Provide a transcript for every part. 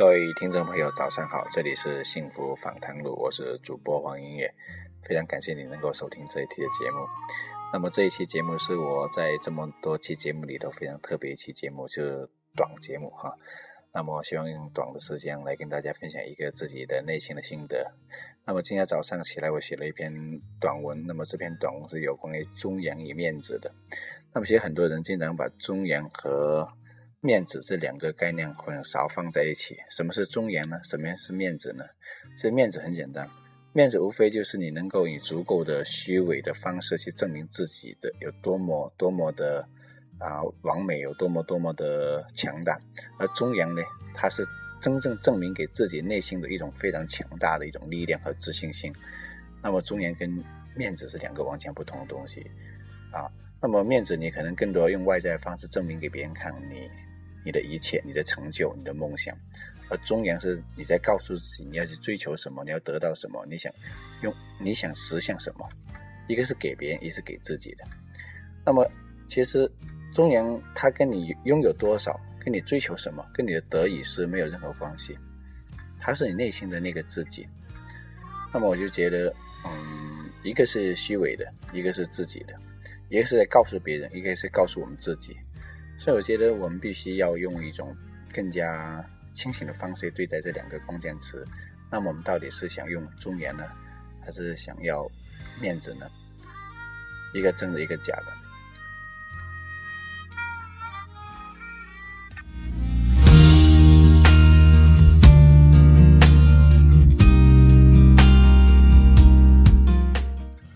各位听众朋友，早上好！这里是幸福访谈录，我是主播黄音乐，非常感谢你能够收听这一期的节目。那么这一期节目是我在这么多期节目里头非常特别一期节目，就是短节目哈。那么希望用短的时间来跟大家分享一个自己的内心的心得。那么今天早上起来，我写了一篇短文，那么这篇短文是有关于忠言与面子的。那么其实很多人经常把忠言和面子这两个概念混淆放在一起，什么是忠言呢？什么是面子呢？这面子很简单，面子无非就是你能够以足够的虚伪的方式去证明自己的有多么多么的啊完美，有多么多么的强大。而忠言呢，它是真正证明给自己内心的一种非常强大的一种力量和自信心。那么忠言跟面子是两个完全不同的东西啊。那么面子你可能更多用外在方式证明给别人看你。你的一切，你的成就，你的梦想，而忠言是你在告诉自己你要去追求什么，你要得到什么，你想用你想实现什么，一个是给别人，一个是给自己的。那么其实忠言它跟你拥有多少，跟你追求什么，跟你的得与失没有任何关系，它是你内心的那个自己。那么我就觉得，嗯，一个是虚伪的，一个是自己的，一个是在告诉别人，一个是告诉我们自己。所以我觉得我们必须要用一种更加清醒的方式对待这两个关键词。那么我们到底是想用尊严呢，还是想要面子呢？一个真的，一个假的。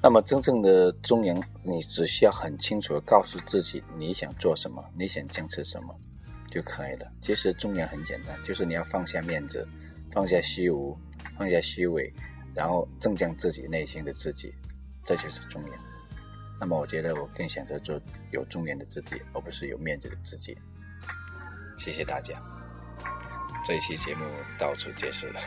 那么，真正的忠言，你只需要很清楚的告诉自己你想做什么，你想坚持什么就可以了。其实忠言很简单，就是你要放下面子，放下虚无，放下虚伪，然后正将自己内心的自己，这就是忠言。那么，我觉得我更想着做有忠言的自己，而不是有面子的自己。谢谢大家，这一期节目到此结束了。